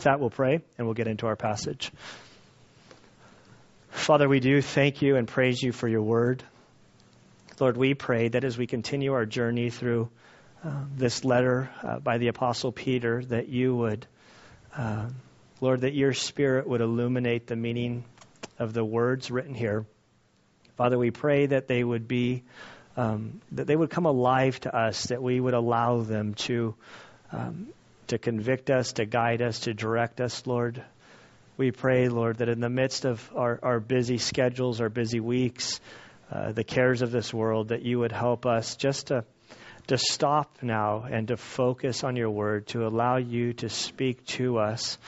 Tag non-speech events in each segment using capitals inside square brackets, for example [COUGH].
With that, we'll pray and we'll get into our passage. Father, we do thank you and praise you for your word. Lord, we pray that as we continue our journey through uh, this letter uh, by the Apostle Peter, that you would, uh, Lord, that your Spirit would illuminate the meaning of the words written here. Father, we pray that they would be, um, that they would come alive to us, that we would allow them to, um, to convict us, to guide us, to direct us, Lord. We pray, Lord, that in the midst of our, our busy schedules, our busy weeks, uh, the cares of this world, that you would help us just to, to stop now and to focus on your word, to allow you to speak to us.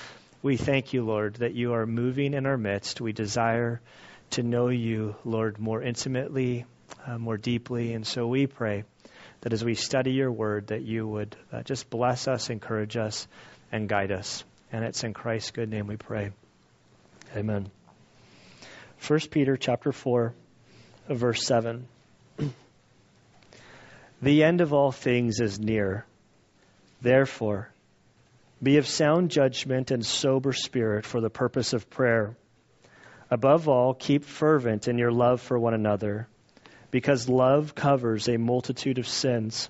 We thank you, Lord, that you are moving in our midst. We desire to know you, Lord, more intimately, uh, more deeply. And so we pray that as we study your word, that you would uh, just bless us, encourage us, and guide us. And it's in Christ's good name we pray. Amen. 1 Peter chapter 4 verse 7. [CLEARS THROAT] the end of all things is near. Therefore, be of sound judgment and sober spirit for the purpose of prayer. Above all, keep fervent in your love for one another, because love covers a multitude of sins.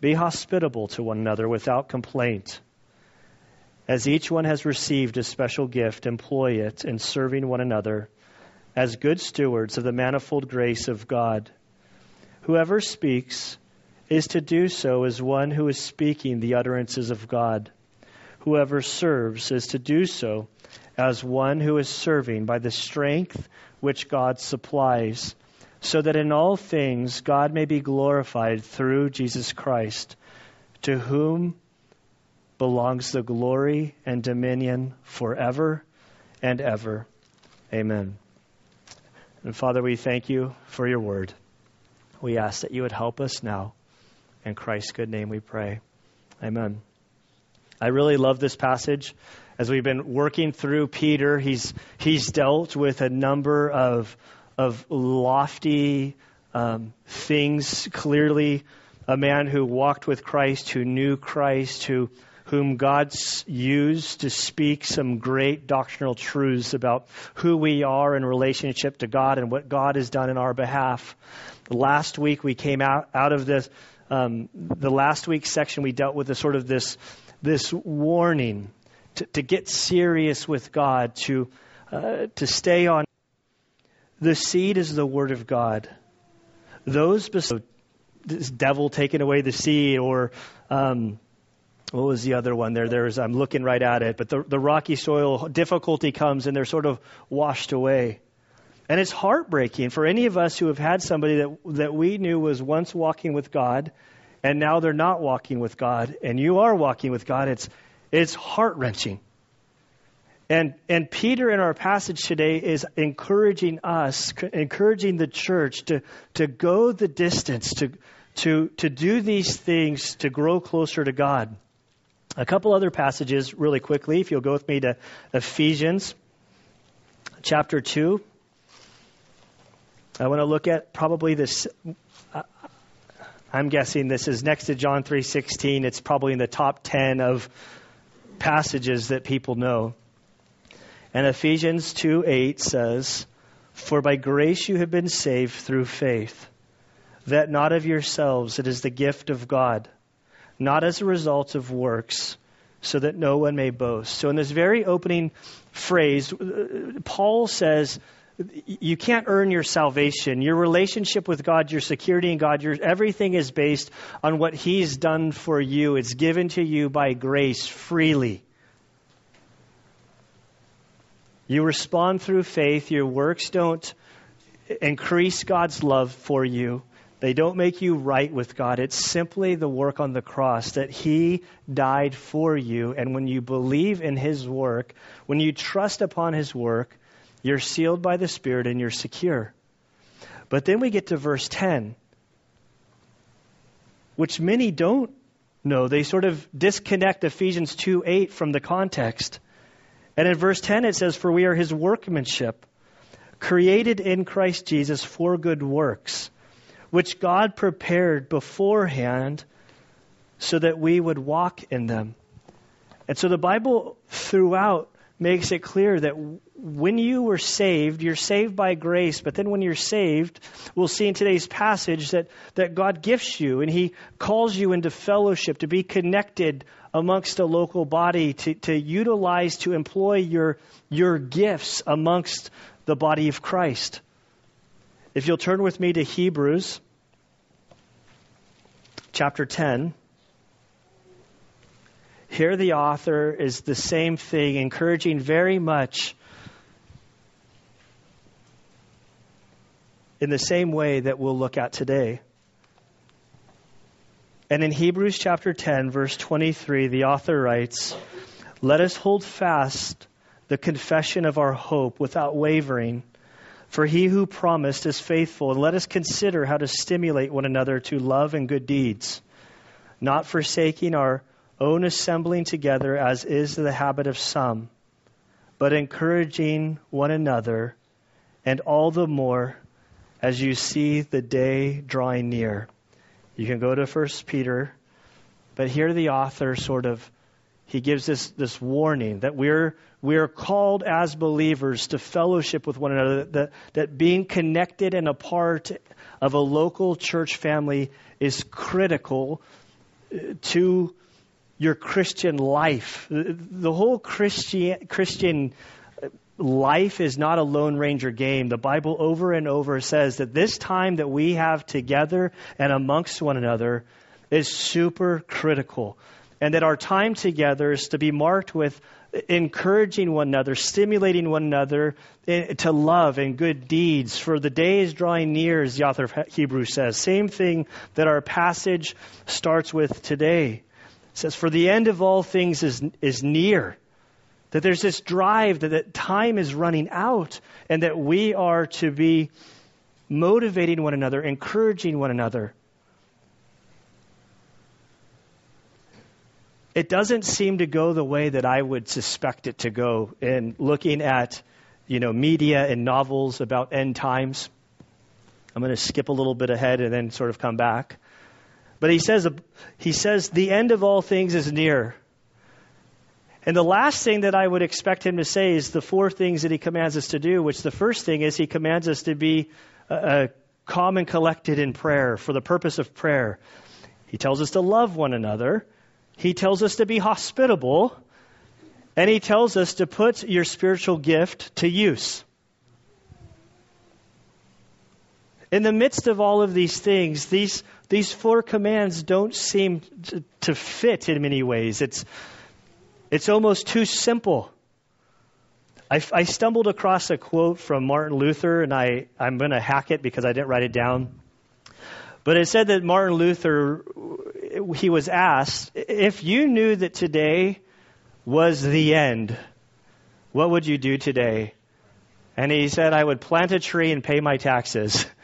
Be hospitable to one another without complaint. As each one has received a special gift, employ it in serving one another as good stewards of the manifold grace of God. Whoever speaks is to do so as one who is speaking the utterances of God. Whoever serves is to do so as one who is serving by the strength which God supplies, so that in all things God may be glorified through Jesus Christ, to whom belongs the glory and dominion forever and ever. Amen. And Father, we thank you for your word. We ask that you would help us now. In Christ's good name we pray. Amen. I really love this passage. As we've been working through Peter, he's, he's dealt with a number of, of lofty um, things. Clearly, a man who walked with Christ, who knew Christ, who whom God used to speak some great doctrinal truths about who we are in relationship to God and what God has done in our behalf. Last week we came out, out of this, um, the last week section we dealt with the sort of this, this warning to, to get serious with God, to, uh, to stay on. The seed is the word of God. Those this devil taking away the seed or um, what was the other one there? There's I'm looking right at it, but the the rocky soil difficulty comes and they're sort of washed away. And it's heartbreaking for any of us who have had somebody that that we knew was once walking with God and now they're not walking with God and you are walking with God. It's it's heart-wrenching. And and Peter in our passage today is encouraging us, encouraging the church to to go the distance, to to to do these things to grow closer to God. A couple other passages, really quickly, if you'll go with me to Ephesians chapter 2. I want to look at probably this. I'm guessing this is next to John 3:16. It's probably in the top 10 of passages that people know. And Ephesians 2:8 says, "For by grace you have been saved through faith, that not of yourselves, it is the gift of God." not as a result of works, so that no one may boast. So, in this very opening phrase, uh, Paul says, you can't earn your salvation. Your relationship with God, your security in God, your, everything is based on what He's done for you. It's given to you by grace freely. You respond through faith. Your works don't increase God's love for you. They don't make you right with God. It's simply the work on the cross that He died for you. And when you believe in His work, when you trust upon His work, you're sealed by the Spirit and you're secure. But then we get to verse 10, which many don't know. They sort of disconnect Ephesians 2 8 from the context. And in verse 10, it says, For we are His workmanship, created in Christ Jesus for good works which God prepared beforehand so that we would walk in them. And so the Bible throughout makes it clear that when you were saved, you're saved by grace, but then when you're saved, we'll see in today's passage that, that God gifts you and He calls you into fellowship to be connected amongst a local body, to, to utilize, to employ your, your gifts amongst the body of Christ. If you'll turn with me to Hebrews chapter 10. Here, the author is the same thing, encouraging very much in the same way that we'll look at today. And in Hebrews chapter 10, verse 23, the author writes, Let us hold fast the confession of our hope without wavering, for he who promised is faithful, and let us consider how to stimulate one another to love and good deeds, not forsaking our own assembling together, as is the habit of some, but encouraging one another, and all the more as you see the day drawing near. You can go to First Peter, but here the author sort of he gives this, this warning that we're, we're called as believers to fellowship with one another, that, that being connected and a part of a local church family is critical uh, to your Christian life. The whole Christian, Christian life is not a Lone Ranger game. The Bible over and over says that this time that we have together and amongst one another is super critical. And that our time together is to be marked with encouraging one another, stimulating one another eh, to love and good deeds. For the day is drawing near, as the author of Hebrews says. Same thing that our passage starts with today. It says, For the end of all things is, is near. That there's this drive that, that time is running out and that we are to be motivating one another, encouraging one another. It doesn't seem to go the way that I would suspect it to go in looking at, you know, media and novels about end times. I'm going to skip a little bit ahead and then sort of come back. But he says, he says, the end of all things is near. And the last thing that I would expect him to say is the four things that he commands us to do, which the first thing is he commands us to be uh, uh, calm and collected in prayer for the purpose of prayer. He tells us to love one another. He tells us to be hospitable. And he tells us to put your spiritual gift to use. In the midst of all of these things, these, these four commands don't seem to, to fit in many ways. It's, it's almost too simple. I, I stumbled across a quote from Martin Luther, and I, I'm going to hack it because I didn't write it down. But it said that Martin Luther, he was asked, if you knew that today was the end, what would you do today? And he said, I would plant a tree and pay my taxes. [LAUGHS]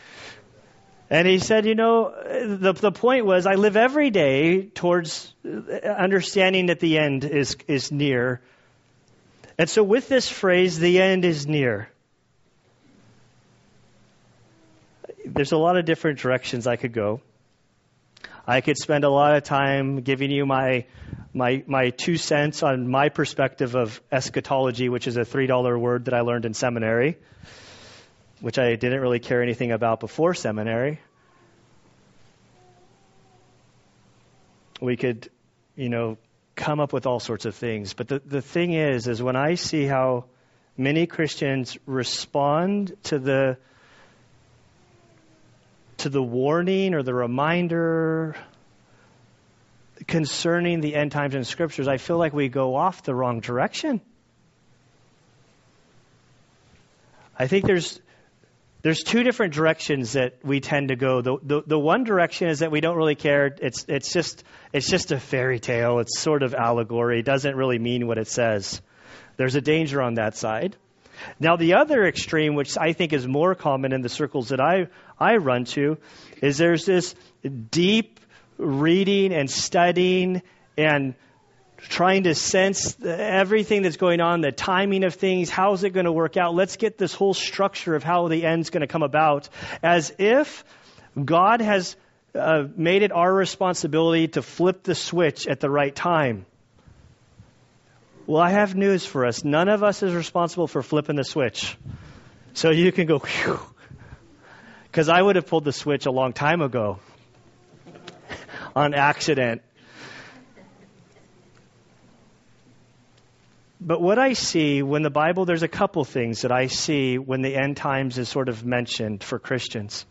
And he said, you know, the, the point was I live every day towards understanding that the end is, is near. And so with this phrase, the end is near, there's a lot of different directions I could go. I could spend a lot of time giving you my, my, my two cents on my perspective of eschatology, which is a $3 word that I learned in seminary which I didn't really care anything about before seminary. We could, you know, come up with all sorts of things. But the, the thing is, is when I see how many Christians respond to the to the warning or the reminder concerning the end times in scriptures, I feel like we go off the wrong direction. I think there's there's two different directions that we tend to go. The, the, the one direction is that we don't really care. It's it's just it's just a fairy tale. It's sort of allegory. It doesn't really mean what it says. There's a danger on that side. Now the other extreme, which I think is more common in the circles that I I run to, is there's this deep reading and studying and trying to sense everything that's going on, the timing of things, how's it going to work out. Let's get this whole structure of how the end's going to come about as if God has uh, made it our responsibility to flip the switch at the right time. Well, I have news for us. None of us is responsible for flipping the switch. So you can go, because I would have pulled the switch a long time ago on accident. But what I see when the Bible, there's a couple things that I see when the end times is sort of mentioned for Christians.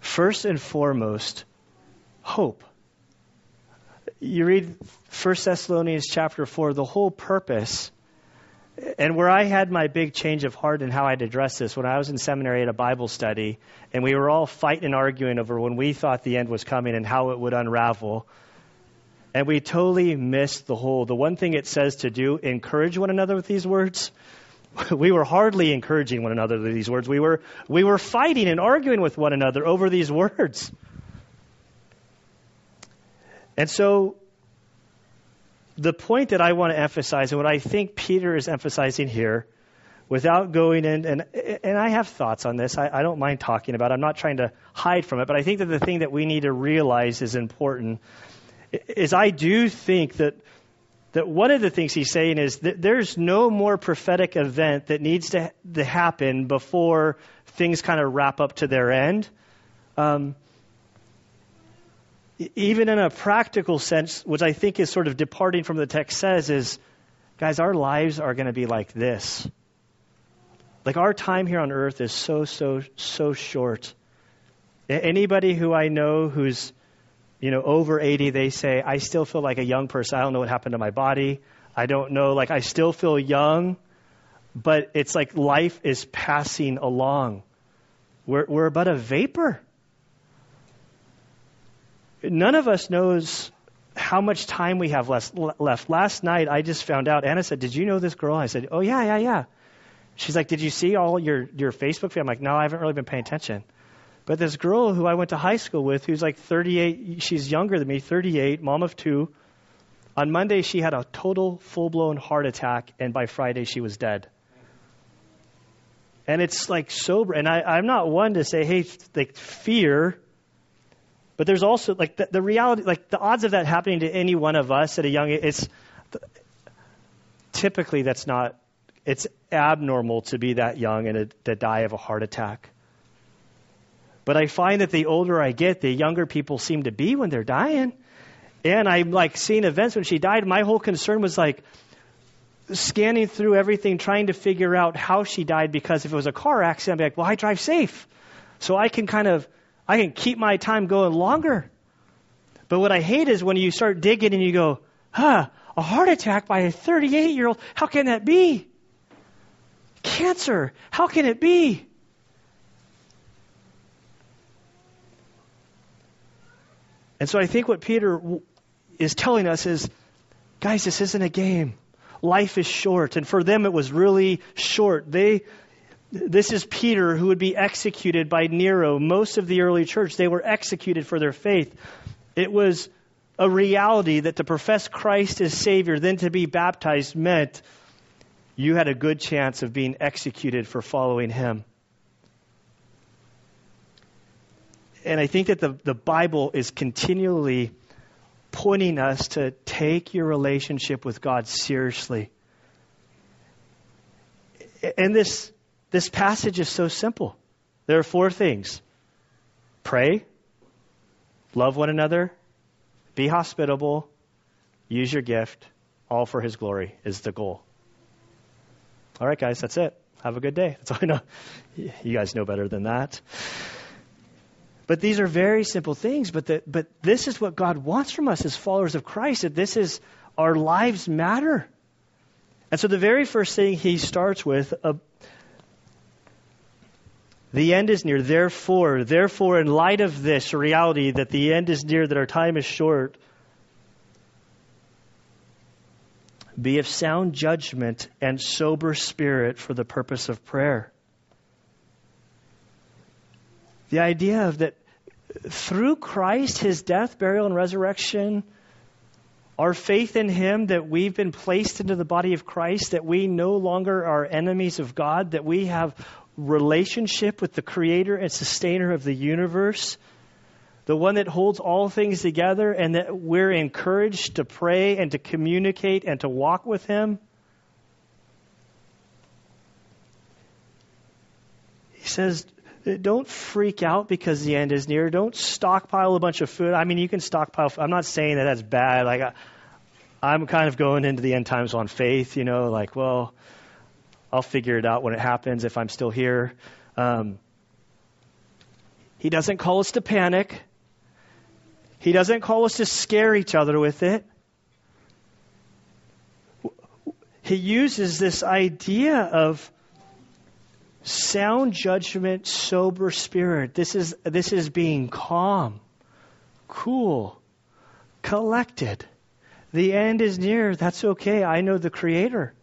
First and foremost, hope. You read 1 Thessalonians chapter 4, the whole purpose, and where I had my big change of heart in how I'd address this, when I was in seminary at a Bible study, and we were all fighting and arguing over when we thought the end was coming and how it would unravel and we totally missed the whole. The one thing it says to do, encourage one another with these words. [LAUGHS] We were hardly encouraging one another with these words. We were, we were fighting and arguing with one another over these words. And so, the point that I want to emphasize, and what I think Peter is emphasizing here, without going in, and, and I have thoughts on this, I, I don't mind talking about it. I'm not trying to hide from it, but I think that the thing that we need to realize is important is I do think that that one of the things he's saying is that there's no more prophetic event that needs to, to happen before things kind of wrap up to their end. Um, even in a practical sense, which I think is sort of departing from the text says, is guys, our lives are going to be like this. Like our time here on earth is so, so, so short. Anybody who I know who's you know, over 80, they say, I still feel like a young person. I don't know what happened to my body. I don't know, like, I still feel young, but it's like life is passing along. We're, we're but a vapor. None of us knows how much time we have left. left. Last night, I just found out. Anna said, Did you know this girl? I said, Oh, yeah, yeah, yeah. She's like, Did you see all your, your Facebook feed? I'm like, No, I haven't really been paying attention. But this girl who I went to high school with, who's like 38, she's younger than me, 38, mom of two. On Monday, she had a total full blown heart attack, and by Friday, she was dead. And it's like sober. And I, I'm not one to say, hey, like fear. But there's also like the, the reality, like the odds of that happening to any one of us at a young age, it's typically that's not, it's abnormal to be that young and to, to die of a heart attack. But I find that the older I get, the younger people seem to be when they're dying. And I'm like seeing events when she died. My whole concern was like scanning through everything, trying to figure out how she died. Because if it was a car accident, I'd be like, well, I drive safe. So I can kind of, I can keep my time going longer. But what I hate is when you start digging and you go, huh, a heart attack by a 38 year old. How can that be? Cancer. How can it be? And so I think what Peter is telling us is guys, this isn't a game. Life is short. And for them, it was really short. They, this is Peter who would be executed by Nero. Most of the early church, they were executed for their faith. It was a reality that to profess Christ as Savior, then to be baptized, meant you had a good chance of being executed for following Him. And I think that the, the Bible is continually pointing us to take your relationship with God seriously. And this, this passage is so simple. There are four things pray, love one another, be hospitable, use your gift, all for His glory is the goal. All right, guys, that's it. Have a good day. That's all I know. You guys know better than that. But these are very simple things. But, the, but this is what God wants from us as followers of Christ. That this is our lives matter. And so the very first thing he starts with, uh, the end is near. Therefore, therefore, in light of this reality that the end is near, that our time is short, be of sound judgment and sober spirit for the purpose of prayer. The idea of that through Christ, his death, burial, and resurrection, our faith in him, that we've been placed into the body of Christ, that we no longer are enemies of God, that we have relationship with the creator and sustainer of the universe, the one that holds all things together, and that we're encouraged to pray and to communicate and to walk with Him. He says, don't freak out because the end is near. Don't stockpile a bunch of food. I mean, you can stockpile. I'm not saying that that's bad. Like, I, am kind of going into the end times on faith, you know, like, well, I'll figure it out when it happens if I'm still here. Um, he doesn't call us to panic. He doesn't call us to scare each other with it. He uses this idea of sound judgment, sober spirit. This is, this is being calm, cool, collected. The end is near. That's okay. I know the Creator.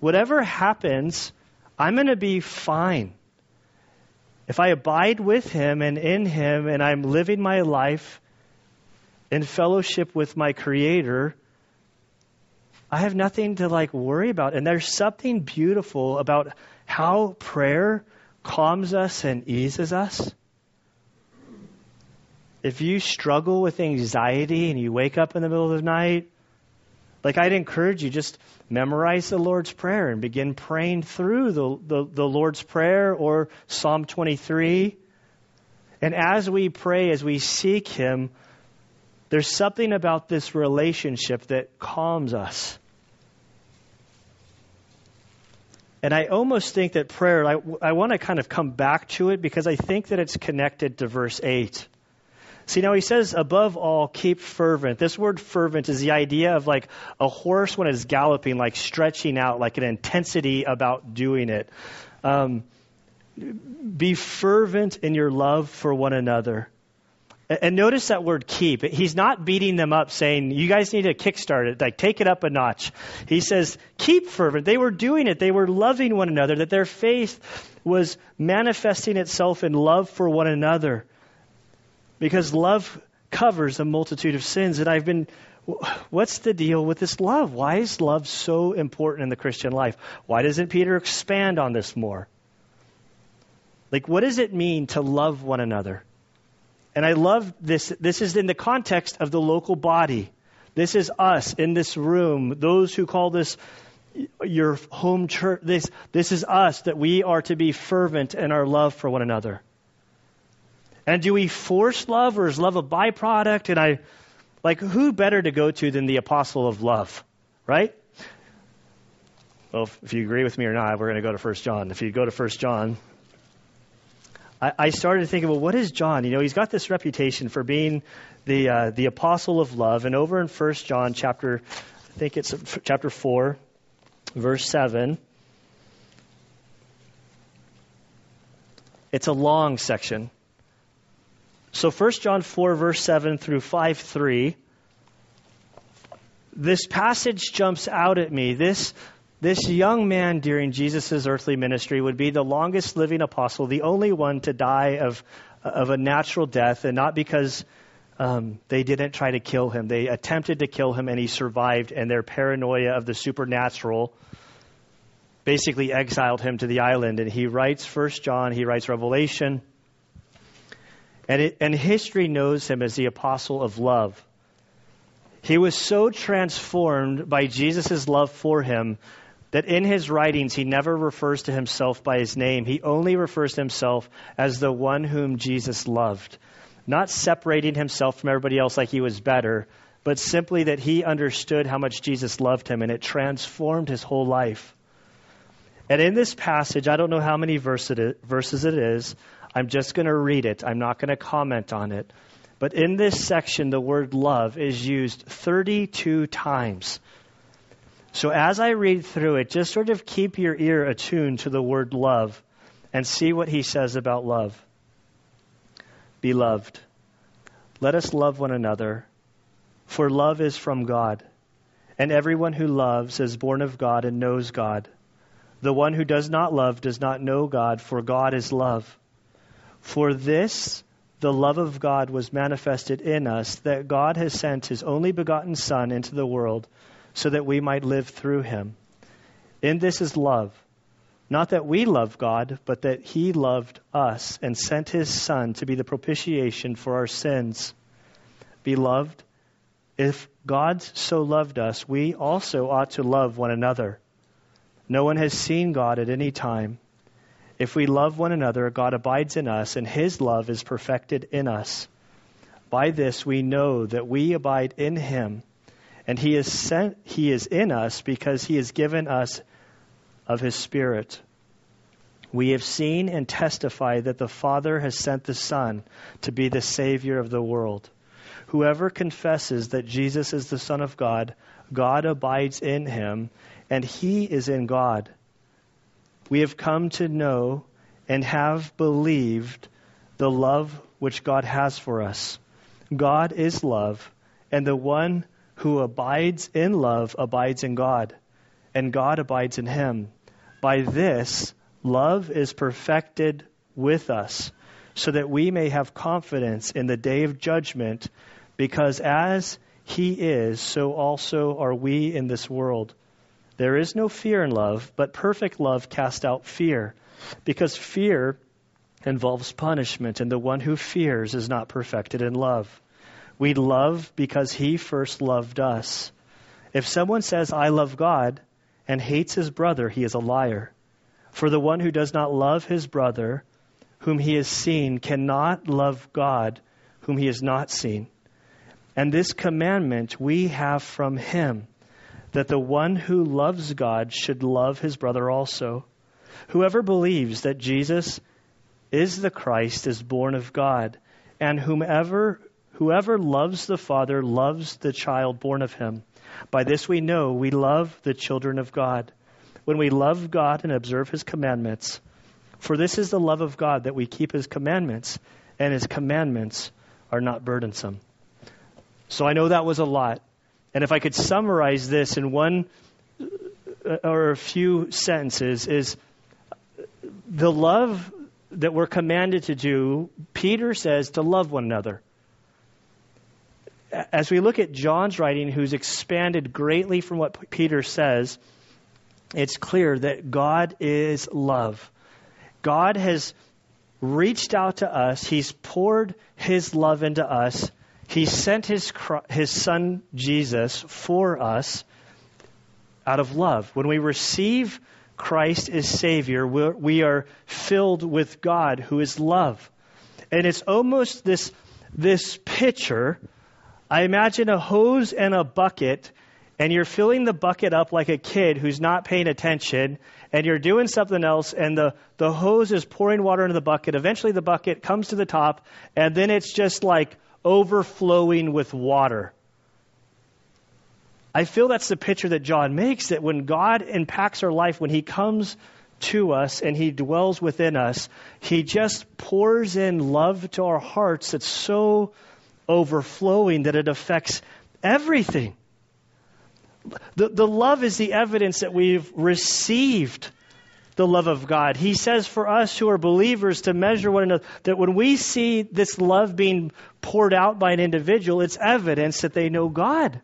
Whatever happens, I'm going to be fine. If I abide with Him and in Him and I'm living my life in fellowship with my Creator, I have nothing to like worry about. And there's something beautiful about how prayer calms us and eases us? If you struggle with anxiety and you wake up in the middle of the night, like I'd encourage you, just memorize the Lord's Prayer and begin praying through the, the, the Lord's Prayer or Psalm 23. And as we pray, as we seek Him, there's something about this relationship that calms us. And I almost think that prayer, I, I want to kind of come back to it because I think that it's connected to verse 8. See, now he says, above all, keep fervent. This word fervent is the idea of like a horse when it's galloping, like stretching out, like an intensity about doing it. Um, be fervent in your love for one another. And notice that word keep. He's not beating them up saying, you guys need to kickstart it, like take it up a notch. He says, keep fervent. They were doing it. They were loving one another, that their faith was manifesting itself in love for one another. Because love covers a multitude of sins. And I've been, what's the deal with this love? Why is love so important in the Christian life? Why doesn't Peter expand on this more? Like, what does it mean to love one another? And I love this. This is in the context of the local body. This is us in this room, those who call this your home church. This, this is us, that we are to be fervent in our love for one another. And do we force love or is love a byproduct? And I, like, who better to go to than the apostle of love, right? Well, if you agree with me or not, we're going to go to First John. If you go to First John, I, I started thinking, well, what is John? You know, he's got this reputation for being the uh, the apostle of love, and over in First John chapter, I think it's chapter four, verse seven. It's a long section. So 1 John 4, verse 7 through 5, 3. This passage jumps out at me. This this young man during Jesus' earthly ministry would be the longest living apostle, the only one to die of, of a natural death, and not because um, they didn't try to kill him. They attempted to kill him, and he survived, and their paranoia of the supernatural basically exiled him to the island. And he writes First John, he writes Revelation, and, it, and history knows him as the apostle of love. He was so transformed by Jesus' love for him that in his writings he never refers to himself by his name. He only refers to himself as the one whom Jesus loved, not separating himself from everybody else like he was better, but simply that he understood how much Jesus loved him and it transformed his whole life. And in this passage, I don't know how many verses it is. I'm just going to read it. I'm not going to comment on it. But in this section, the word love is used 32 times. So as I read through it, just sort of keep your ear attuned to the word love and see what he says about love. Beloved, let us love one another, for love is from God. And everyone who loves is born of God and knows God. The one who does not love does not know God, for God is love. For this, the love of God was manifested in us, that God has sent his only begotten Son into the world so that we might live through him. In this is love Not that we love God, but that He loved us and sent His Son to be the propitiation for our sins. Beloved, if God so loved us, we also ought to love one another. No one has seen God at any time. If we love one another, God abides in us, and His love is perfected in us. By this we know that we abide in Him, and He is sent, He is in us because He has given us of his Spirit. We have seen and testified that the Father has sent the Son to be the Savior of the world. Whoever confesses that Jesus is the Son of God, God abides in him, and he is in God. We have come to know and have believed the love which God has for us. God is love, and the one who abides in love abides in God and God abides in him. By this, love is perfected with us, so that we may have confidence in the day of judgment, because as he is, so also are we in this world. There is no fear in love, but perfect love casts out fear, because fear involves punishment, and the one who fears is not perfected in love. We love because he first loved us. If someone says, I love God, and hates his brother, he is a liar. For the one who does not love his brother, whom he has seen, cannot love God, whom he has not seen. And this commandment we have from him, that the one who loves God should love his brother also. Whoever believes that Jesus is the Christ is born of God, and whomever whoever loves the Father loves the child born of him. By this we know we love the children of God, when we love God and observe his commandments. For this is the love of God, that we keep his commandments, and his commandments are not burdensome. So I know that was a lot. And if I could summarize this in one uh, or a few sentences, is the love that we're commanded to do, Peter says to love one another as we look at John's writing, who's expanded greatly from what Peter says, it's clear that God is love. God has reached out to us, He's poured His love into us, He sent His, his Son Jesus for us out of love. When we receive Christ as Savior, we're, we are filled with God who is love. And it's almost this, this picture I imagine a hose and a bucket, and you're filling the bucket up like a kid who's not paying attention, and you're doing something else, and the, the hose is pouring water into the bucket. Eventually, the bucket comes to the top, and then it's just like overflowing with water. I feel that's the picture that John makes that when God impacts our life, when He comes to us and He dwells within us, He just pours in love to our hearts that's so overflowing that it affects everything. The, the love is the evidence that we've received the love of God. He says for us who are believers to measure one another, that when we see this love being poured out by an individual, it's evidence that they know God.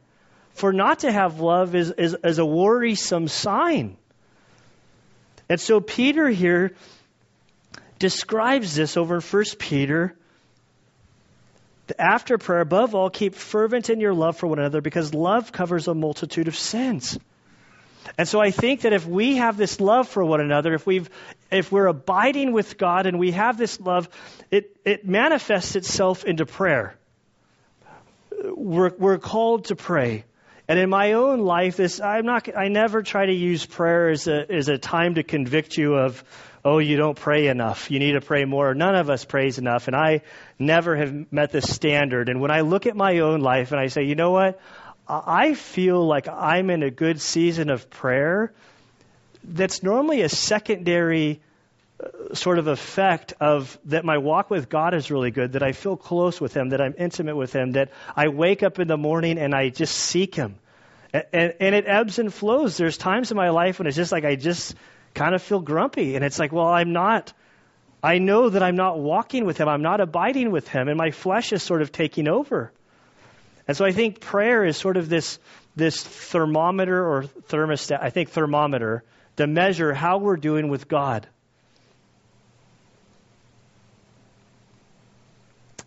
For not to have love is, is, is a worrisome sign. And so Peter here describes this over in 1 Peter after prayer, above all, keep fervent in your love for one another because love covers a multitude of sins. And so I think that if we have this love for one another, if we've if we're abiding with God and we have this love, it, it manifests itself into prayer. We're, we're called to pray. And in my own life, this I'm not I never try to use prayer as a as a time to convict you of oh, you don't pray enough. You need to pray more. None of us prays enough. And I never have met this standard. And when I look at my own life and I say, you know what? I feel like I'm in a good season of prayer that's normally a secondary sort of effect of that my walk with God is really good, that I feel close with Him, that I'm intimate with Him, that I wake up in the morning and I just seek Him. And, and, and it ebbs and flows. There's times in my life when it's just like I just kind of feel grumpy. And it's like, well, I'm not, I know that I'm not walking with Him. I'm not abiding with Him. And my flesh is sort of taking over. And so I think prayer is sort of this, this thermometer or thermostat, I think thermometer to measure how we're doing with God.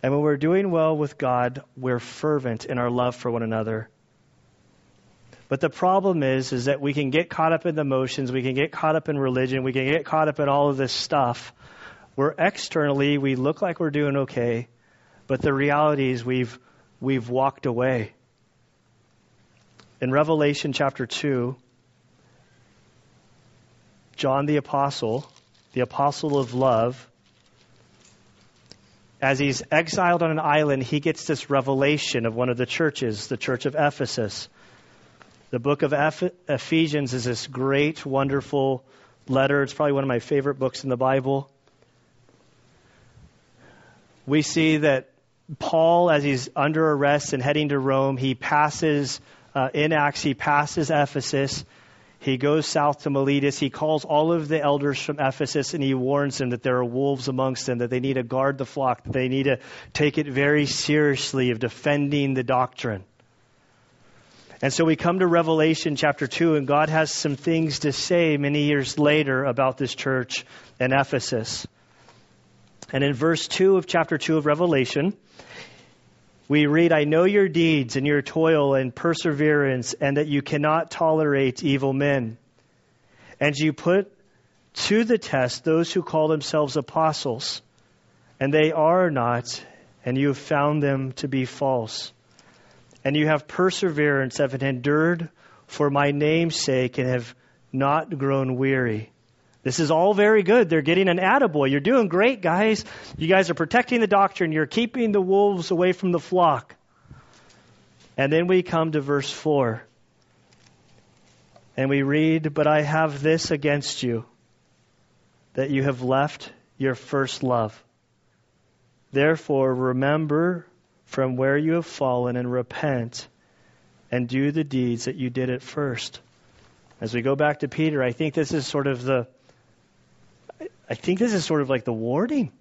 And when we're doing well with God, we're fervent in our love for one another. But the problem is, is that we can get caught up in the motions, we can get caught up in religion, we can get caught up in all of this stuff. Where externally we look like we're doing okay, but the reality is we've we've walked away. In Revelation chapter two, John the apostle, the apostle of love, as he's exiled on an island, he gets this revelation of one of the churches, the church of Ephesus. The book of Ephesians is this great, wonderful letter. It's probably one of my favorite books in the Bible. We see that Paul, as he's under arrest and heading to Rome, he passes, uh, in Acts, he passes Ephesus he goes south to Miletus. He calls all of the elders from Ephesus and he warns them that there are wolves amongst them, that they need to guard the flock, that they need to take it very seriously of defending the doctrine. And so we come to Revelation chapter 2, and God has some things to say many years later about this church in Ephesus. And in verse 2 of chapter 2 of Revelation, we read, I know your deeds and your toil and perseverance, and that you cannot tolerate evil men. And you put to the test those who call themselves apostles, and they are not, and you have found them to be false. And you have perseverance, have endured for my name's sake, and have not grown weary. This is all very good. They're getting an attaboy. You're doing great, guys. You guys are protecting the doctrine. You're keeping the wolves away from the flock. And then we come to verse 4. And we read, But I have this against you, that you have left your first love. Therefore, remember from where you have fallen and repent and do the deeds that you did at first. As we go back to Peter, I think this is sort of the I think this is sort of like the warning.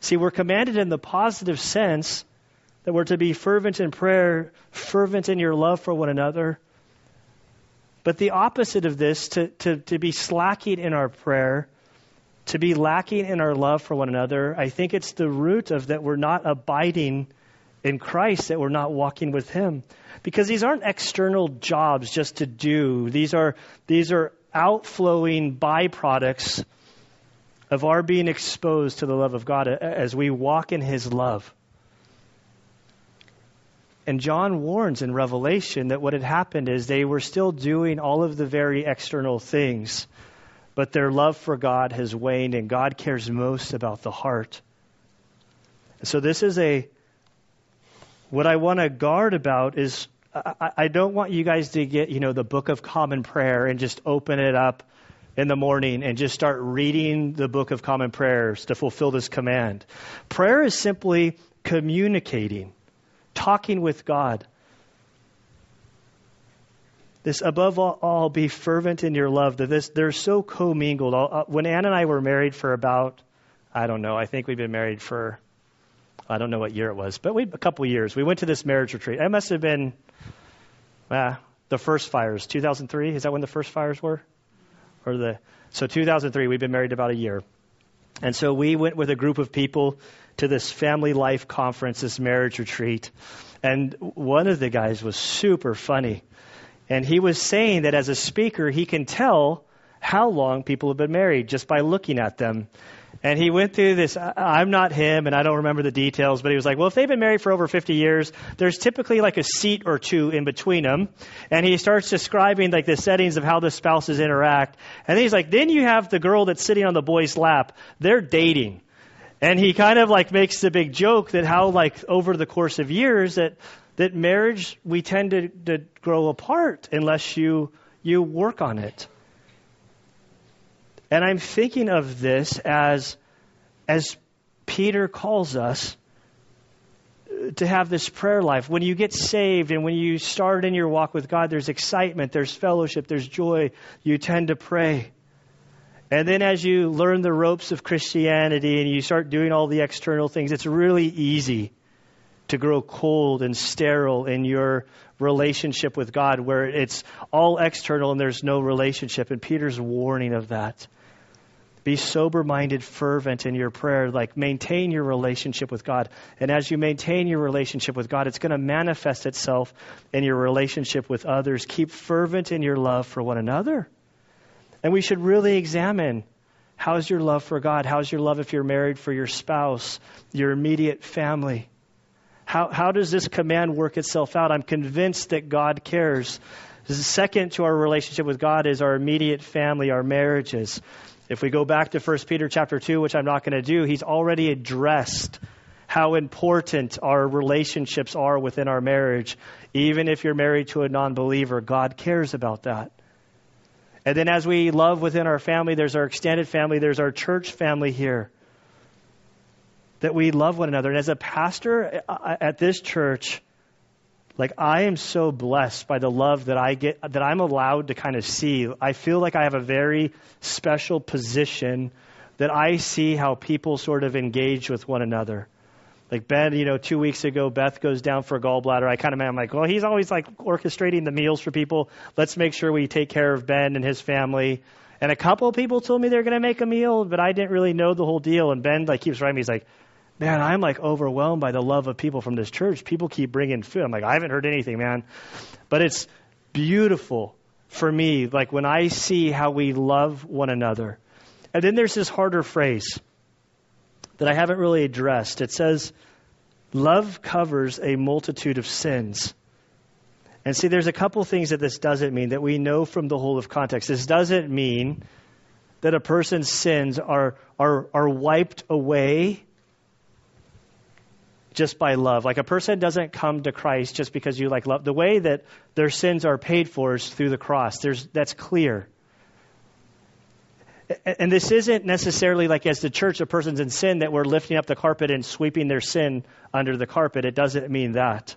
See, we're commanded in the positive sense that we're to be fervent in prayer, fervent in your love for one another. But the opposite of this, to, to, to be slacking in our prayer, to be lacking in our love for one another, I think it's the root of that we're not abiding in Christ, that we're not walking with Him. Because these aren't external jobs just to do. These are, these are outflowing byproducts of our being exposed to the love of God as we walk in His love. And John warns in Revelation that what had happened is they were still doing all of the very external things, but their love for God has waned, and God cares most about the heart. So, this is a, what I want to guard about is I, I don't want you guys to get, you know, the Book of Common Prayer and just open it up in the morning and just start reading the Book of Common Prayers to fulfill this command. Prayer is simply communicating, talking with God. This, above all, be fervent in your love. That this, they're so commingled. Uh, when Ann and I were married for about, I don't know, I think we've been married for, I don't know what year it was, but we a couple years. We went to this marriage retreat. It must have been, uh, the first fires, 2003. Is that when the first fires were? Or the so 2003 we've been married about a year. And so we went with a group of people to this family life conference this marriage retreat. And one of the guys was super funny. And he was saying that as a speaker he can tell how long people have been married just by looking at them and he went through this. I'm not him, and I don't remember the details, but he was like, well, if they've been married for over 50 years, there's typically like a seat or two in between them. And he starts describing like the settings of how the spouses interact. And then he's like, then you have the girl that's sitting on the boy's lap. They're dating. And he kind of like makes the big joke that how like over the course of years that, that marriage, we tend to, to grow apart unless you, you work on it. And I'm thinking of this as, as Peter calls us to have this prayer life. When you get saved and when you start in your walk with God, there's excitement, there's fellowship, there's joy. You tend to pray. And then as you learn the ropes of Christianity and you start doing all the external things, it's really easy to grow cold and sterile in your relationship with God, where it's all external and there's no relationship. And Peter's warning of that. Be sober minded, fervent in your prayer. Like maintain your relationship with God. And as you maintain your relationship with God, it's going to manifest itself in your relationship with others. Keep fervent in your love for one another. And we should really examine how's your love for God? How's your love if you're married for your spouse, your immediate family? How, how does this command work itself out? I'm convinced that God cares. Second to our relationship with God is our immediate family, our marriages. If we go back to 1 Peter chapter 2, which I'm not going to do, he's already addressed how important our relationships are within our marriage. Even if you're married to a non believer, God cares about that. And then as we love within our family, there's our extended family, there's our church family here that we love one another. And as a pastor uh, uh, at this church, like I am so blessed by the love that I get that I'm allowed to kind of see. I feel like I have a very special position that I see how people sort of engage with one another. Like Ben, you know, two weeks ago, Beth goes down for a gallbladder. I kind of am like, well, he's always like orchestrating the meals for people. Let's make sure we take care of Ben and his family. And a couple of people told me they're going to make a meal, but I didn't really know the whole deal. And Ben like keeps writing me. He's like, man, I'm like overwhelmed by the love of people from this church. People keep bringing food. I'm like, I haven't heard anything, man. But it's beautiful for me, like when I see how we love one another. And then there's this harder phrase that I haven't really addressed. It says, love covers a multitude of sins. And see, there's a couple things that this doesn't mean that we know from the whole of context. This doesn't mean that a person's sins are, are, are wiped away just by love. Like a person doesn't come to Christ just because you like love. The way that their sins are paid for is through the cross. There's, that's clear. And this isn't necessarily like as the church, a person's in sin that we're lifting up the carpet and sweeping their sin under the carpet. It doesn't mean that.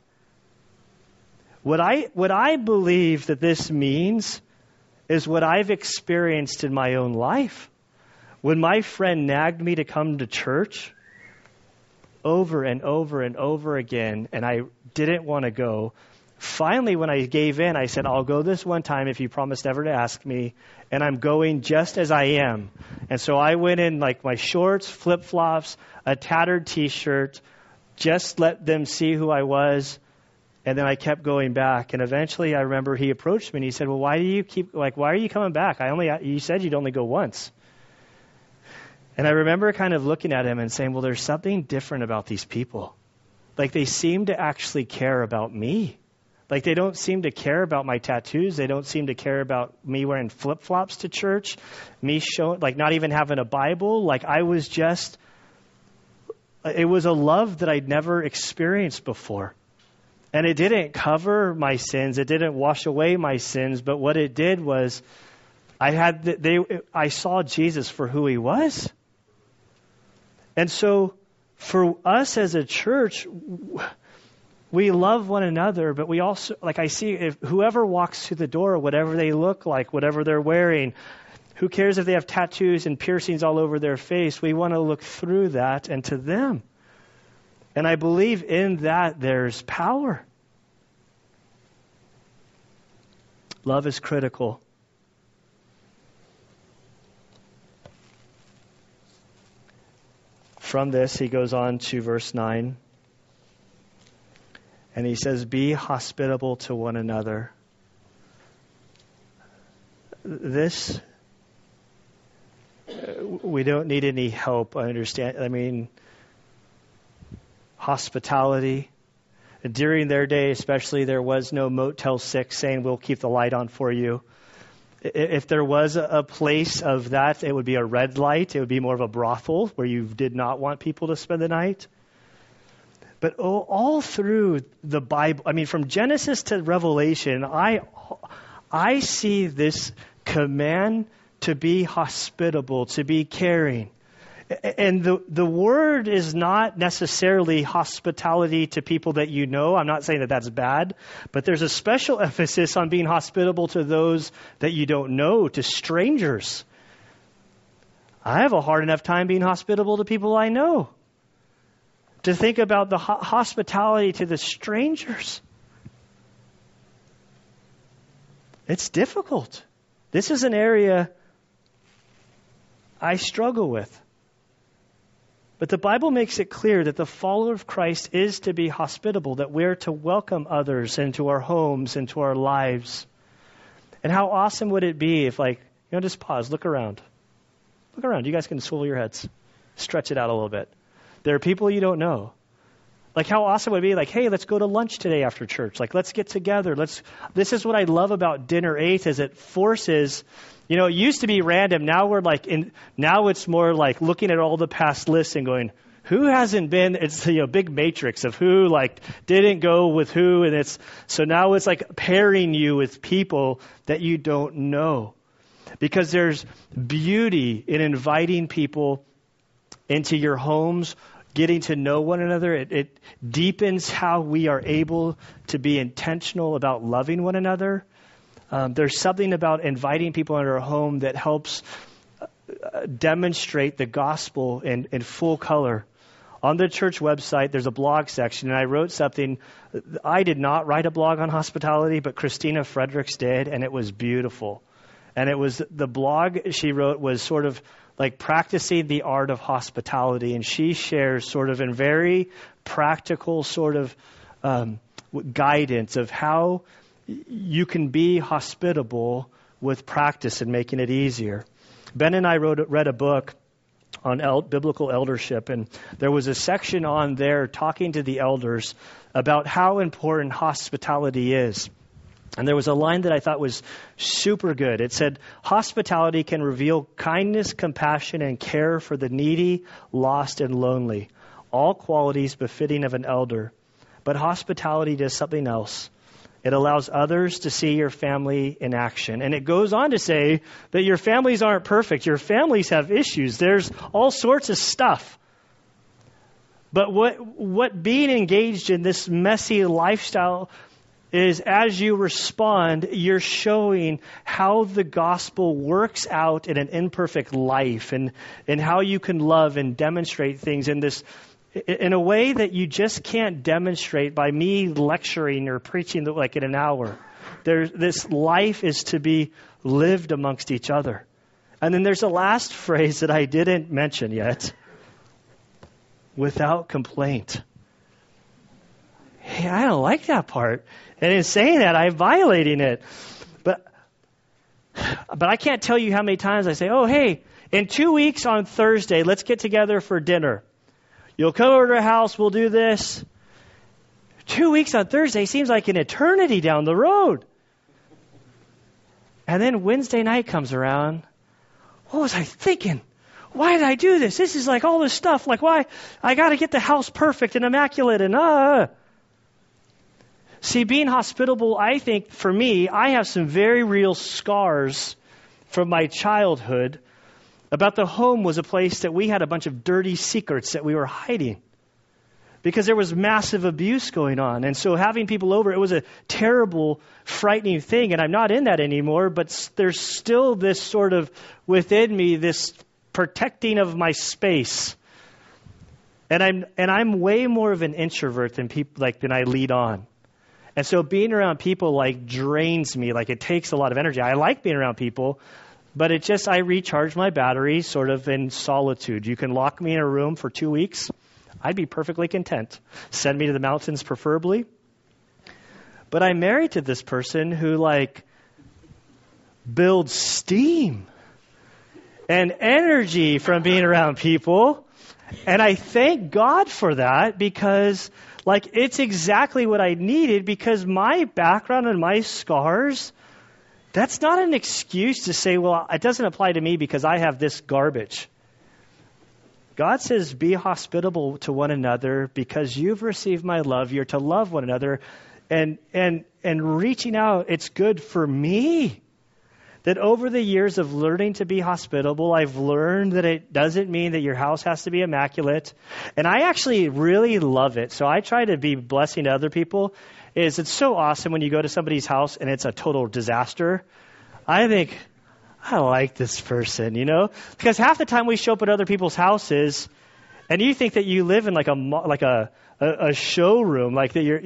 What I, what I believe that this means is what I've experienced in my own life. When my friend nagged me to come to church, over and over and over again, and I didn't want to go. Finally, when I gave in, I said, I'll go this one time if you promise never to ask me, and I'm going just as I am. And so I went in like my shorts, flip flops, a tattered t shirt, just let them see who I was. And then I kept going back, and eventually I remember he approached me and he said, "Well, why do you keep like why are you coming back? I only you said you'd only go once." And I remember kind of looking at him and saying, well, there's something different about these people. Like they seem to actually care about me. Like they don't seem to care about my tattoos. They don't seem to care about me wearing flip flops to church, me showing, like not even having a Bible. Like I was just, it was a love that I'd never experienced before. And it didn't cover my sins. It didn't wash away my sins. But what it did was, I had, they, I saw Jesus for who he was. And so, for us as a church, we love one another, but we also, like I see, if whoever walks through the door, whatever they look like, whatever they're wearing, who cares if they have tattoos and piercings all over their face? We want to look through that and to them. And I believe in that there's power. Love is critical. From this, he goes on to verse 9. And he says, Be hospitable to one another. This, we don't need any help. I understand. I mean, hospitality. During their day, especially, there was no Motel 6 saying, We'll keep the light on for you. If there was a place of that, it would be a red light. It would be more of a brothel where you did not want people to spend the night. But all through the Bible, I mean, from Genesis to Revelation, I, I see this command to be hospitable, to be caring. And the, the word is not necessarily hospitality to people that you know. I'm not saying that that's bad, but there's a special [LAUGHS] emphasis on being hospitable to those that you don't know, to strangers. I have a hard enough time being hospitable to people I know. to think about the ho- hospitality to the strangers. It's difficult. This is an area I struggle with. But the Bible makes it clear that the follower of Christ is to be hospitable, that we're to welcome others into our homes, into our lives. And how awesome would it be if, like, you know, just pause, look around. Look around. You guys can swivel your heads, stretch it out a little bit. There are people you don't know. Like how awesome would it be like, hey, let's go to lunch today after church. Like let's get together. Let's this is what I love about dinner eight is it forces you know, it used to be random. Now we're like in now it's more like looking at all the past lists and going, who hasn't been it's you know big matrix of who like didn't go with who and it's so now it's like pairing you with people that you don't know. Because there's beauty in inviting people into your homes getting to know one another. It, it, deepens how we are able to be intentional about loving one another. Um, there's something about inviting people into our home that helps uh, demonstrate the gospel in, in full color. On the church website, there's a blog section, and I wrote something. I did not write a blog on hospitality, but Christina Fredericks did, and it was beautiful. And it was the blog she wrote was sort of like practicing the art of hospitality. And she shares sort of in very practical sort of um, guidance of how you can be hospitable with practice and making it easier. Ben and I wrote, read a book on el- biblical eldership, and there was a section on there talking to the elders about how important hospitality is. And there was a line that I thought was super good. It said, Hospitality can reveal kindness, compassion, and care for the needy, lost, and lonely, all qualities befitting of an elder. But hospitality does something else. It allows others to see your family in action. And it goes on to say that your families aren't perfect. Your families have issues. There's all sorts of stuff. But what, what being engaged in this messy lifestyle is as you respond, you're showing how the gospel works out in an imperfect life and, and how you can love and demonstrate things in this in a way that you just can't demonstrate by me lecturing or preaching like in an hour. There, this life is to be lived amongst each other. And then there's a last phrase that I didn't mention yet without complaint. Hey, I don't like that part. And in saying that, I'm violating it. But, but I can't tell you how many times I say, oh, hey, in two weeks on Thursday, let's get together for dinner. You'll come over to our house, we'll do this. Two weeks on Thursday seems like an eternity down the road. And then Wednesday night comes around. What was I thinking? Why did I do this? This is like all this stuff. Like, why? I got to get the house perfect and immaculate and uh. See, being hospitable, I think for me, I have some very real scars from my childhood about the home was a place that we had a bunch of dirty secrets that we were hiding because there was massive abuse going on. And so having people over, it was a terrible, frightening thing. And I'm not in that anymore, but there's still this sort of within me, this protecting of my space. And I'm, and I'm way more of an introvert than people, like, than I lead on. And so being around people like drains me, like it takes a lot of energy. I like being around people, but it just, I recharge my battery sort of in solitude. You can lock me in a room for two weeks. I'd be perfectly content. Send me to the mountains, preferably. But I'm married to this person who, like, builds steam and energy from being around people. And I thank God for that because like, it's exactly what I needed because my background and my scars, that's not an excuse to say, well, it doesn't apply to me because I have this garbage. God says, be hospitable to one another because you've received my love. You're to love one another. And, and, and reaching out, it's good for me that over the years of learning to be hospitable, I've learned that it doesn't mean that your house has to be immaculate. And I actually really love it. So I try to be blessing to other people. Is it's so awesome when you go to somebody's house and it's a total disaster. I think I like this person, you know? Because half the time we show up at other people's houses And you think that you live in like a like a a, a showroom, like that you're.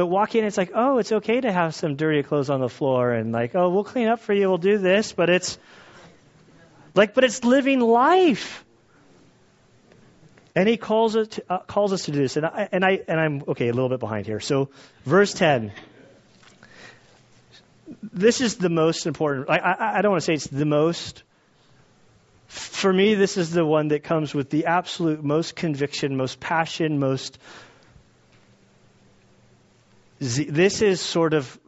But walk in, it's like, oh, it's okay to have some dirty clothes on the floor, and like, oh, we'll clean up for you, we'll do this, but it's like, but it's living life. And he calls us to, uh, calls us to do this, and I and I and I'm okay, a little bit behind here. So, verse ten. This is the most important. I, I, I don't want to say it's the most, for me, this is the one that comes with the absolute most conviction, most passion, most. This is sort of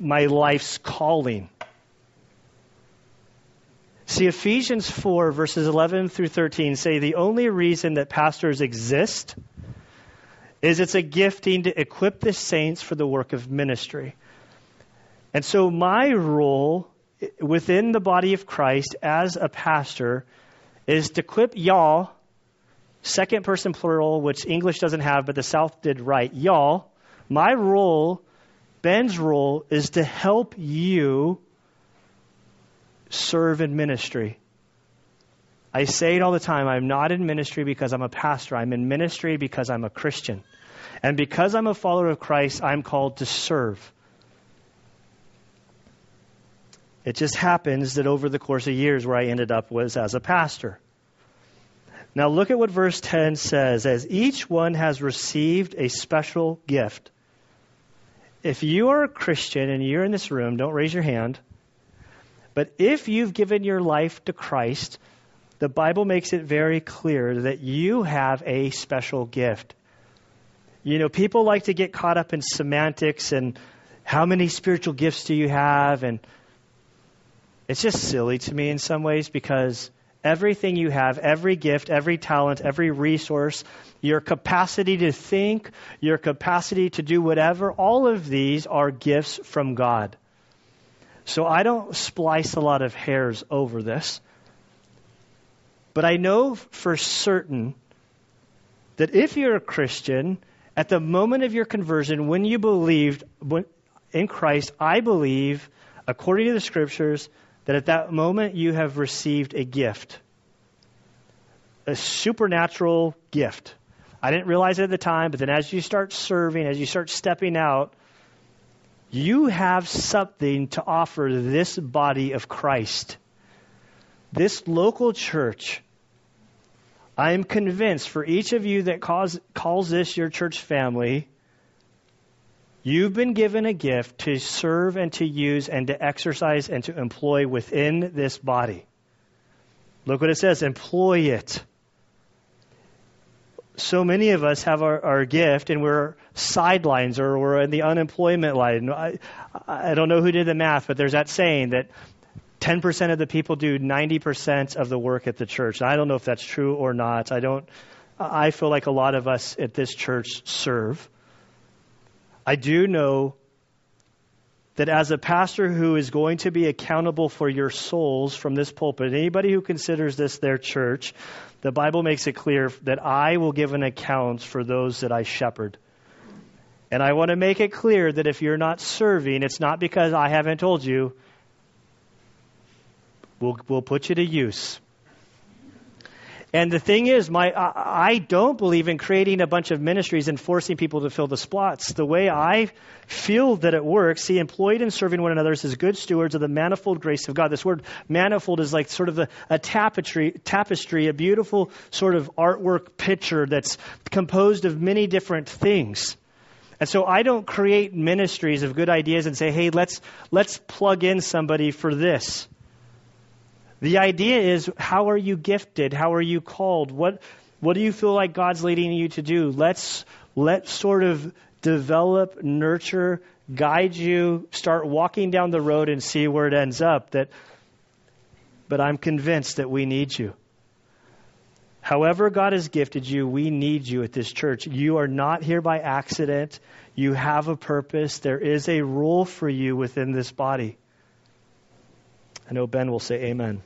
my life's calling. See, Ephesians 4, verses 11 through 13 say the only reason that pastors exist is it's a gifting to equip the saints for the work of ministry. And so, my role within the body of Christ as a pastor is to equip y'all, second person plural, which English doesn't have, but the South did right. Y'all, my role, Ben's role, is to help you serve in ministry. I say it all the time. I'm not in ministry because I'm a pastor. I'm in ministry because I'm a Christian. And because I'm a follower of Christ, I'm called to serve. It just happens that over the course of years, where I ended up was as a pastor. Now, look at what verse 10 says as each one has received a special gift. If you are a Christian and you're in this room, don't raise your hand. But if you've given your life to Christ, the Bible makes it very clear that you have a special gift. You know, people like to get caught up in semantics and how many spiritual gifts do you have and it's just silly to me in some ways because everything you have, every gift, every talent, every resource, your capacity to think, your capacity to do whatever, all of these are gifts from God. So I don't splice a lot of hairs over this. But I know for certain that if you're a Christian, at the moment of your conversion, when you believed in Christ, I believe, according to the scriptures, that at that moment you have received a gift, a supernatural gift. I didn't realize it at the time, but then as you start serving, as you start stepping out, you have something to offer this body of Christ. This local church, I am convinced for each of you that calls, calls this your church family, You've been given a gift to serve and to use and to exercise and to employ within this body. Look what it says employ it. So many of us have our, our gift and we're sidelines or we're in the unemployment line. I, I don't know who did the math, but there's that saying that 10% of the people do 90% of the work at the church. And I don't know if that's true or not. I don't, I feel like a lot of us at this church serve. I do know that as a pastor who is going to be accountable for your souls from this pulpit, anybody who considers this their church, the Bible makes it clear that I will give an account for those that I shepherd. And I want to make it clear that if you're not serving, it's not because I haven't told you. We'll, we'll put you to use. And the thing is, my I don't believe in creating a bunch of ministries and forcing people to fill the spots. The way I feel that it works, see, employed in serving one another as good stewards of the manifold grace of God. This word manifold is like sort of a, a tapestry, tapestry, a beautiful sort of artwork picture that's composed of many different things. And so I don't create ministries of good ideas and say, hey, let's let's plug in somebody for this. The idea is how are you gifted? How are you called? What what do you feel like God's leading you to do? Let's let's sort of develop, nurture, guide you, start walking down the road and see where it ends up. That but I'm convinced that we need you. However, God has gifted you, we need you at this church. You are not here by accident. You have a purpose. There is a role for you within this body. I know Ben will say amen.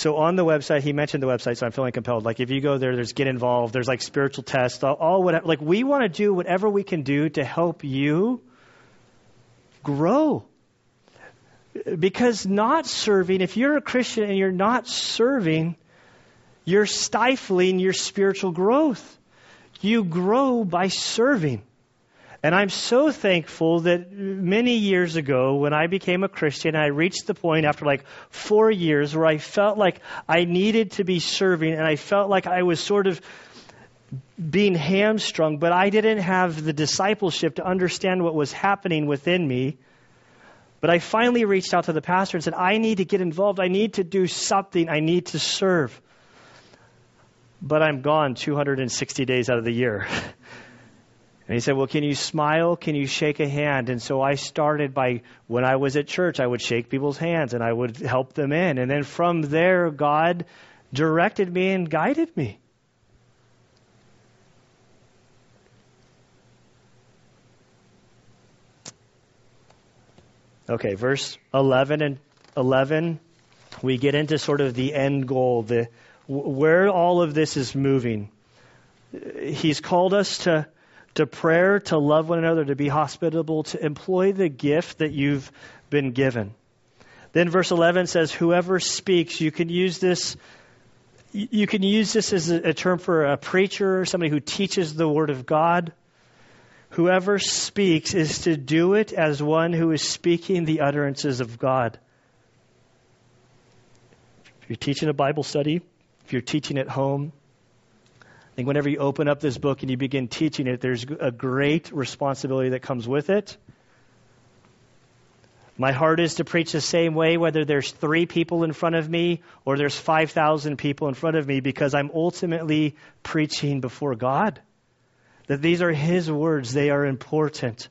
so on the website, he mentioned the website, so I'm feeling compelled. Like if you go there, there's get involved, there's like spiritual tests, all, all whatever. Like we want to do whatever we can do to help you grow. Because not serving, if you're a Christian and you're not serving, you're stifling your spiritual growth. You grow by serving. And I'm so thankful that many years ago, when I became a Christian, I reached the point after like four years where I felt like I needed to be serving and I felt like I was sort of being hamstrung, but I didn't have the discipleship to understand what was happening within me. But I finally reached out to the pastor and said, I need to get involved. I need to do something. I need to serve. But I'm gone 260 days out of the year. [LAUGHS] And he said, Well, can you smile? Can you shake a hand? And so I started by, when I was at church, I would shake people's hands and I would help them in. And then from there, God directed me and guided me. Okay, verse 11 and 11, we get into sort of the end goal, the, where all of this is moving. He's called us to to prayer, to love one another, to be hospitable, to employ the gift that you've been given. Then verse 11 says, whoever speaks, you can use this you can use this as a, term for a preacher, somebody who teaches the word of God. Whoever speaks is to do it as one who is speaking the utterances of God. If you're teaching a Bible study, if you're teaching at home, think whenever you open up this book and you begin teaching it, there's a great responsibility that comes with it. My heart is to preach the same way, whether there's three people in front of me or there's 5,000 people in front of me, because I'm ultimately preaching before God. That these are His words, they are important.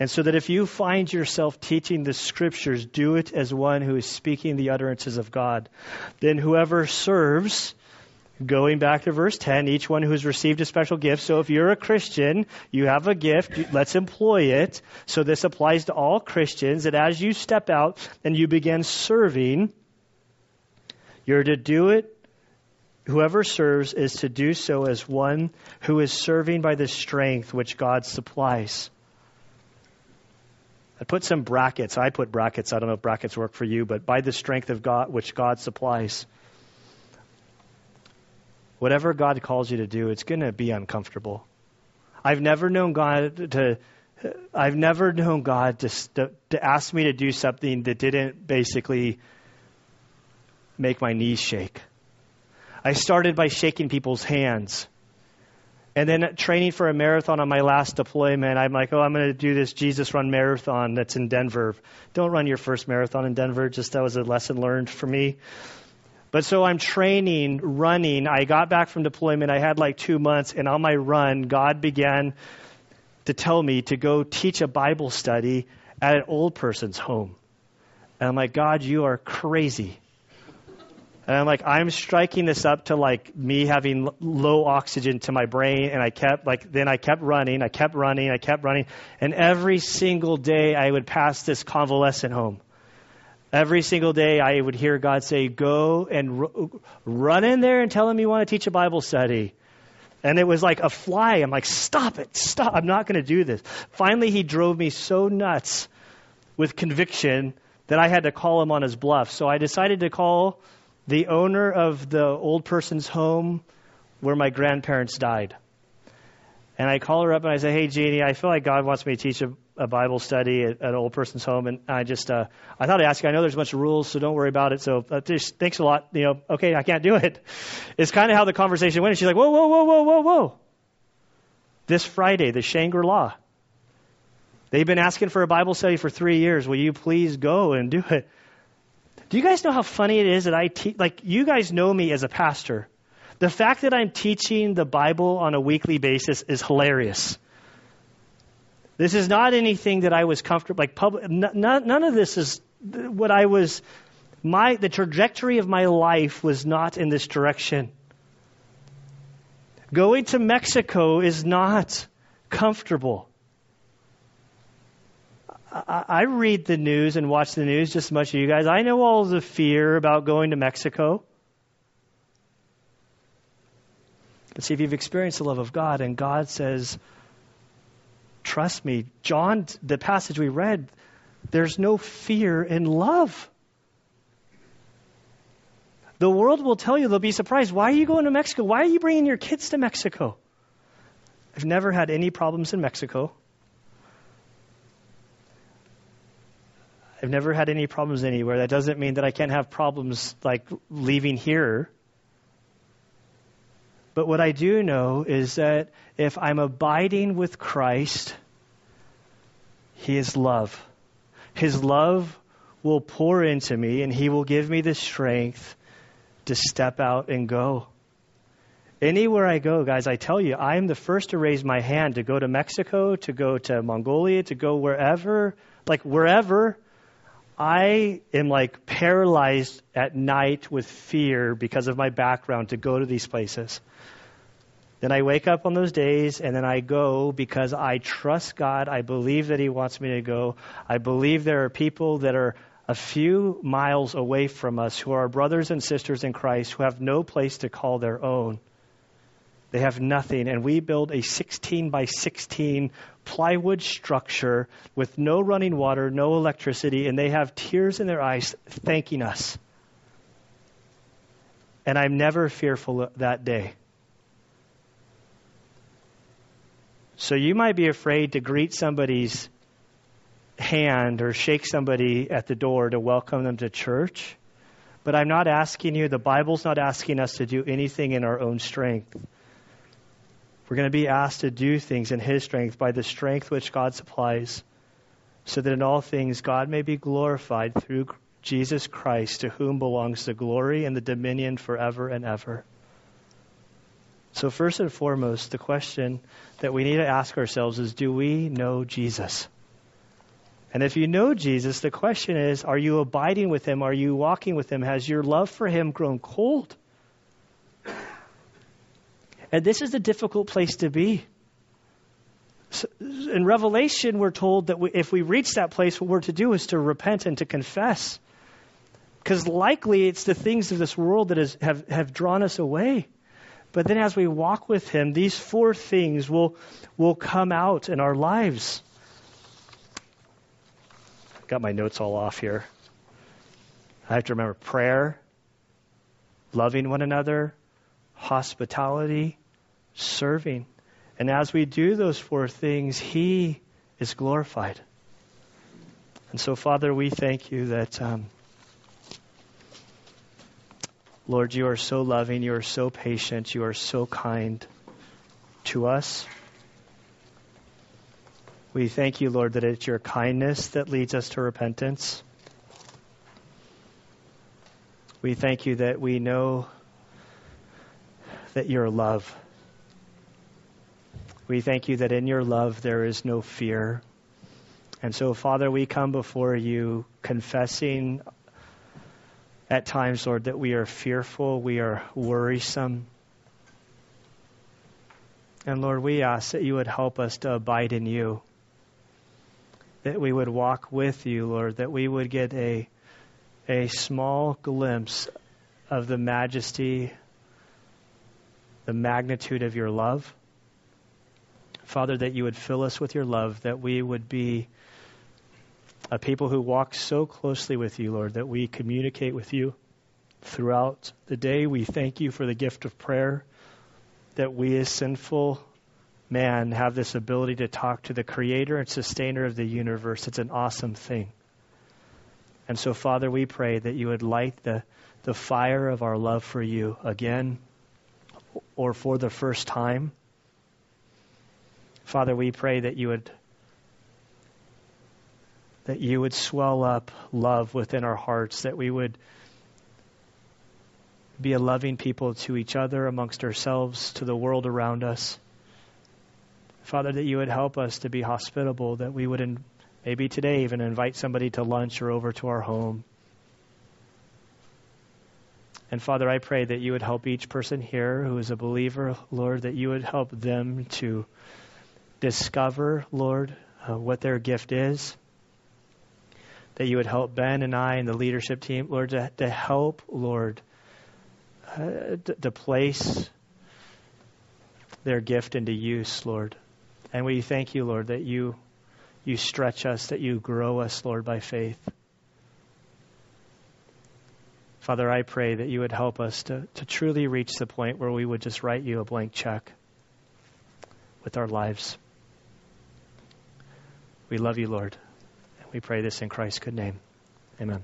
And so that if you find yourself teaching the scriptures, do it as one who is speaking the utterances of God. Then whoever serves, Going back to verse 10, each one who's received a special gift. So if you're a Christian, you have a gift, let's employ it. So this applies to all Christians that as you step out and you begin serving, you're to do it. Whoever serves is to do so as one who is serving by the strength which God supplies. I put some brackets. I put brackets. I don't know if brackets work for you, but by the strength of God, which God supplies whatever God calls you to do, it's going to be uncomfortable. I've never known God to. I've never known God to, to ask me to do something that didn't basically make my knees shake. I started by shaking people's hands. And then training for a marathon on my last deployment, I'm like, oh, I'm going to do this Jesus Run marathon that's in Denver. Don't run your first marathon in Denver. Just that was a lesson learned for me. But so I'm training, running. I got back from deployment. I had like two months, and on my run, God began to tell me to go teach a Bible study at an old person's home. And I'm like, God, you are crazy. And I'm like, I'm striking this up to like me having low oxygen to my brain. And I kept like, then I kept running, I kept running, I kept running. And every single day I would pass this convalescent home. Every single day, I would hear God say, Go and r- run in there and tell him you want to teach a Bible study. And it was like a fly. I'm like, Stop it, stop. I'm not going to do this. Finally, he drove me so nuts with conviction that I had to call him on his bluff. So I decided to call the owner of the old person's home where my grandparents died. And I call her up and I say, Hey, Jeannie, I feel like God wants me to teach a a Bible study at, at, an old person's home, and I just uh, I thought I'd ask you. I know there's a bunch of rules, so don't worry about it. So uh, just thanks a lot. You know, okay, I can't do it. [LAUGHS] It's kind of how the conversation went. And she's like, whoa, whoa, whoa, whoa, whoa, whoa. This Friday, the Shangri La. They've been asking for a Bible study for three years. Will you please go and do it? Do you guys know how funny it is that I teach? Like, you guys know me as a pastor. The fact that I'm teaching the Bible on a weekly basis is hilarious. This is not anything that I was comfortable like public. N- none of this is what I was. My the trajectory of my life was not in this direction. Going to Mexico is not comfortable. I, I read the news and watch the news just as much as you guys. I know all the fear about going to Mexico. But see, if you've experienced the love of God and God says, Trust me. John, the passage we read, There's no fear in love. The world will tell you, they'll be surprised. Why are you going to Mexico? Why are you bringing your kids to Mexico? I've never had any problems in Mexico. I've never had any problems anywhere. That doesn't mean that I can't have problems like leaving here. But what I do know is that if I'm abiding with Christ, He is love. His love will pour into me and He will give me the strength to step out and go. Anywhere I go, guys, I tell you, I am the first to raise my hand to go to Mexico, to go to Mongolia, to go wherever, like wherever. I am like paralyzed at night with fear because of my background to go to these places. Then I wake up on those days and then I go because I trust God. I believe that He wants me to go. I believe there are people that are a few miles away from us who are brothers and sisters in Christ who have no place to call their own. They have nothing, and we build a 16 by 16 plywood structure with no running water, no electricity, and they have tears in their eyes thanking us. And I'm never fearful that day. So you might be afraid to greet somebody's hand or shake somebody at the door to welcome them to church. But I'm not asking you, the Bible's not asking us to do anything in our own strength. We're going to be asked to do things in His strength by the strength which God supplies, so that in all things God may be glorified through Jesus Christ, to whom belongs the glory and the dominion forever and ever. So, first and foremost, the question that we need to ask ourselves is do we know Jesus? And if you know Jesus, the question is are you abiding with him? Are you walking with him? Has your love for him grown cold? And this is a difficult place to be. in Revelation, we're told that we, if we reach that place, what we're to do is to repent and to confess. Because likely it's the things of this world that has, have, have drawn us away. But then as we walk with Him, these four things will, will come out in our lives. Got my notes all off here. I have to remember prayer, loving one another, hospitality, serving. And as we do those four things, He is glorified. And so, Father, we thank you that um, Lord, you are so loving, you are so patient, you are so kind to us. We thank you, Lord, that it's your kindness that leads us to repentance. We thank you that we know that you're love. We thank you that in your love there is no fear. And so, Father, we come before you confessing at times, Lord, that we are fearful, we are worrisome. And Lord, we ask that you would help us to abide in you, that we would walk with you, Lord, that we would get a, a small glimpse of the majesty, the magnitude of your love. Father, that you would fill us with your love, that we would be a people who walk so closely with you, Lord, that we communicate with you throughout the day. We thank you for the gift of prayer, that we as sinful man have this ability to talk to the creator and sustainer of the universe. It's an awesome thing. And so, Father, we pray that you would light the, the fire of our love for you again or for the first time. Father, we pray that you would that you would swell up love within our hearts, that we would be a loving people to each other, amongst ourselves, to the world around us. Father, that you would help us to be hospitable, that we would in, maybe today even invite somebody to lunch or over to our home. And Father, I pray that you would help each person here who is a believer, Lord, that you would help them to discover, Lord, uh, what their gift is that you would help Ben and I and the leadership team, Lord, to, to help, Lord, uh, to, to place their gift into use, Lord. And we thank you, Lord, that you you stretch us, that you grow us, Lord, by faith. Father, I pray that you would help us to, to truly reach the point where we would just write you a blank check with our lives. We love you, Lord. And we pray this in Christ's good name. Amen.